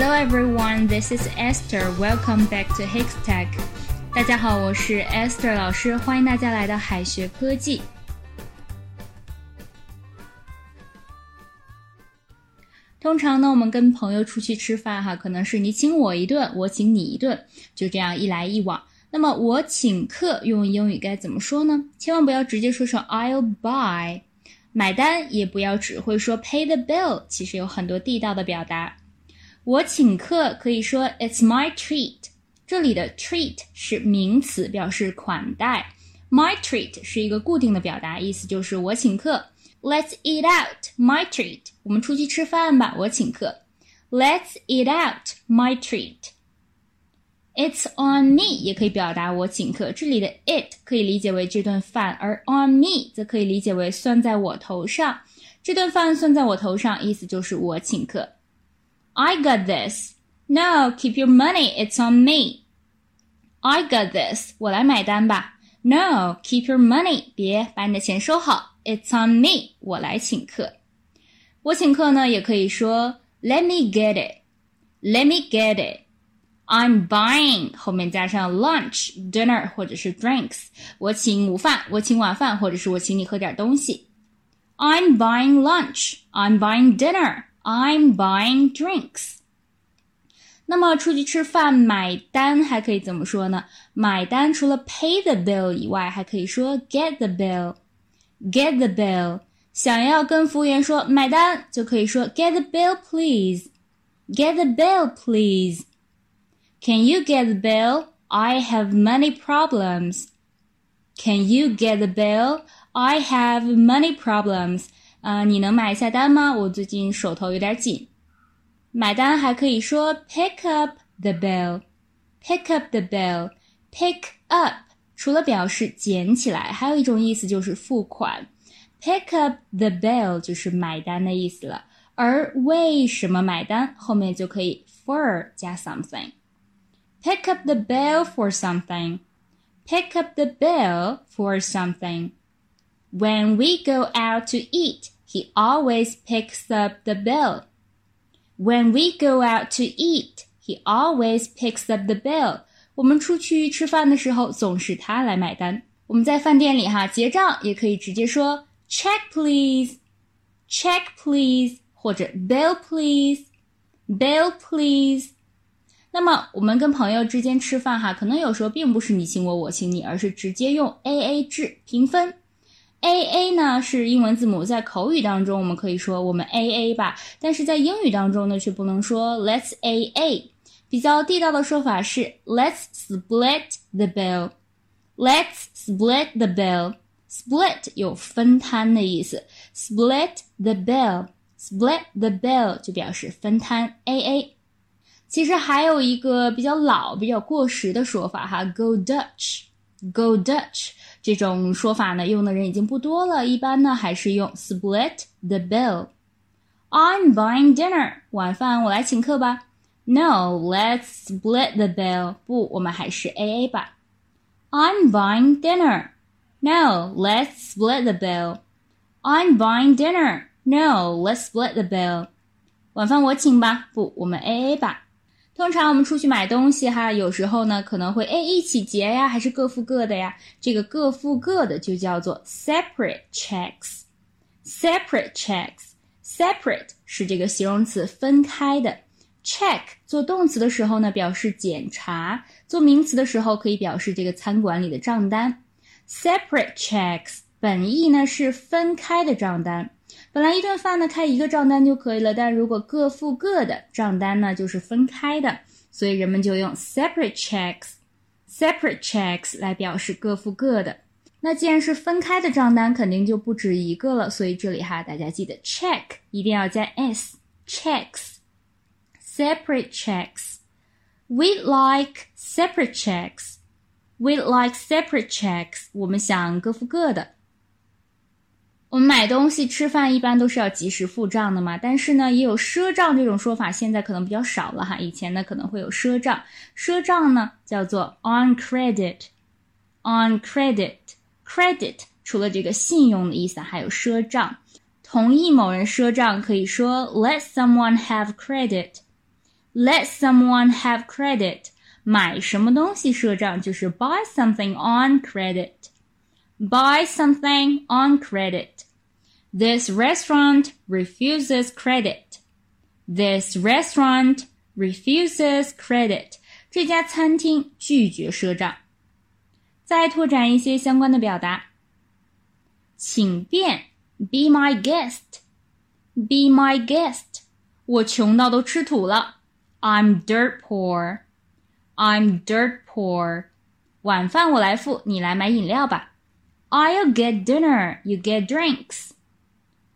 Hello everyone, this is Esther. Welcome back to Hicks Tech. 大家好，我是 Esther 老师，欢迎大家来到海学科技。通常呢，我们跟朋友出去吃饭哈，可能是你请我一顿，我请你一顿，就这样一来一往。那么我请客用英语该怎么说呢？千万不要直接说成 I'll buy，买单也不要只会说 pay the bill，其实有很多地道的表达。我请客可以说 It's my treat。这里的 treat 是名词，表示款待。My treat 是一个固定的表达，意思就是我请客。Let's eat out, my treat。我们出去吃饭吧，我请客。Let's eat out, my treat。It's on me 也可以表达我请客。这里的 it 可以理解为这顿饭，而 on me 则可以理解为算在我头上。这顿饭算在我头上，意思就是我请客。I got this. No, keep your money. It's on me. I got this. 我来买单吧。No, keep your money. 别把你的钱收好。It's on me. 我来请客。我请客呢，也可以说 Let me get it. Let me get it. I'm buying 后面加上 lunch, dinner 或者是 drinks。我请午饭，我请晚饭，或者是我请你喝点东西。I'm buying lunch. I'm buying dinner. I'm buying drinks。那么出去吃饭买单还可以怎么说呢？买单除了 pay the bill 以外，还可以说 get the bill。get the bill。想要跟服务员说买单，就可以说 get the bill please。get the bill please。Can you get the bill? I have money problems. Can you get the bill? I have money problems. 啊，你能买一下单吗？我最近手头有点紧。买单还可以说 pick up the bill，pick up the bill，pick up 除了表示捡起来，还有一种意思就是付款。pick up the bill 就是买单的意思了。而为什么买单后面就可以 for 加 something。pick up the bill for something。pick up the bill for something。When we go out to eat, he always picks up the bill. When we go out to eat, he always picks up the bill. 我们出去吃饭的时候，总是他来买单。我们在饭店里哈结账，也可以直接说 check please, check please，或者 bill please, bill please。那么我们跟朋友之间吃饭哈，可能有时候并不是你请我，我请你，而是直接用 A A 制平分。 A A 呢是英文字母，在口语当中我们可以说我们 A A 吧，但是在英语当中呢却不能说 Let's A A。比较地道的说法是 Let's split the bill。Let's split the bill。Split 有分摊的意思，split the bill，split the bill 就表示分摊 A A。其实还有一个比较老、比较过时的说法哈，Go Dutch，Go Dutch。这种说法呢，用的人已经不多了。一般呢，还是用 split the bill。I'm buying dinner。晚饭我来请客吧。No，let's split the bill。不，我们还是 A A 吧。I'm buying dinner。No，let's split the bill。I'm buying dinner。No，let's split the bill。晚饭我请吧。不，我们 A A 吧。 通常我们出去买东西哈，有时候呢可能会哎一起结呀，还是各付各的呀？这个各付各的就叫做 separate checks。separate checks。separate 是这个形容词分开的。check 做动词的时候呢，表示检查；做名词的时候可以表示这个餐馆里的账单。separate checks 本意呢是分开的账单。本来一顿饭呢开一个账单就可以了，但如果各付各的账单呢就是分开的，所以人们就用 separate checks，separate checks 来表示各付各的。那既然是分开的账单，肯定就不止一个了，所以这里哈大家记得 check 一定要加 s，checks，separate checks。We like separate checks. We like separate checks. 我们想各付各的。买东西、吃饭一般都是要及时付账的嘛，但是呢，也有赊账这种说法，现在可能比较少了哈。以前呢可能会有赊账，赊账呢叫做 on credit，on credit，credit 除了这个信用的意思，还有赊账。同意某人赊账可以说 let someone have credit。let someone have credit，买什么东西赊账就是 buy something on credit。buy something on credit. This restaurant refuses credit. This restaurant refuses credit. 这家餐厅拒绝赊账。再拓展一些相关的表达，请便，Be my guest。Be my guest。我穷到都吃土了。I'm dirt poor. I'm dirt poor. 晚饭我来付，你来买饮料吧。I'll get dinner, you get drinks.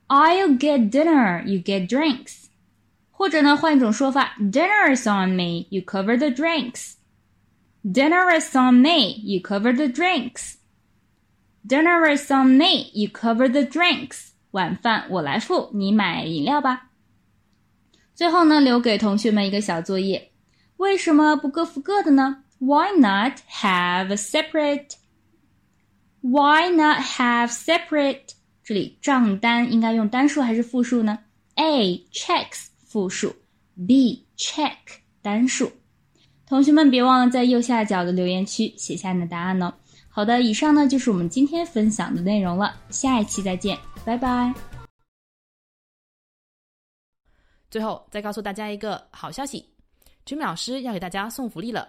I'll get dinner, you get drinks. 或者呢，换一种说法，Dinner is on me, you cover the drinks. Dinner is on me, you cover the drinks. Dinner is on me, you cover the drinks. 晚饭我来付，你买饮料吧。最后呢，留给同学们一个小作业：为什么不各付各的呢？Why not have a separate Why not have separate？ 这里账单应该用单数还是复数呢？A checks 复数，B check 单数。同学们别忘了在右下角的留言区写下你的答案哦。好的，以上呢就是我们今天分享的内容了，下一期再见，拜拜。最后再告诉大家一个好消息，，JIM 老师要给大家送福利了。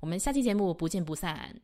我们下期节目不见不散。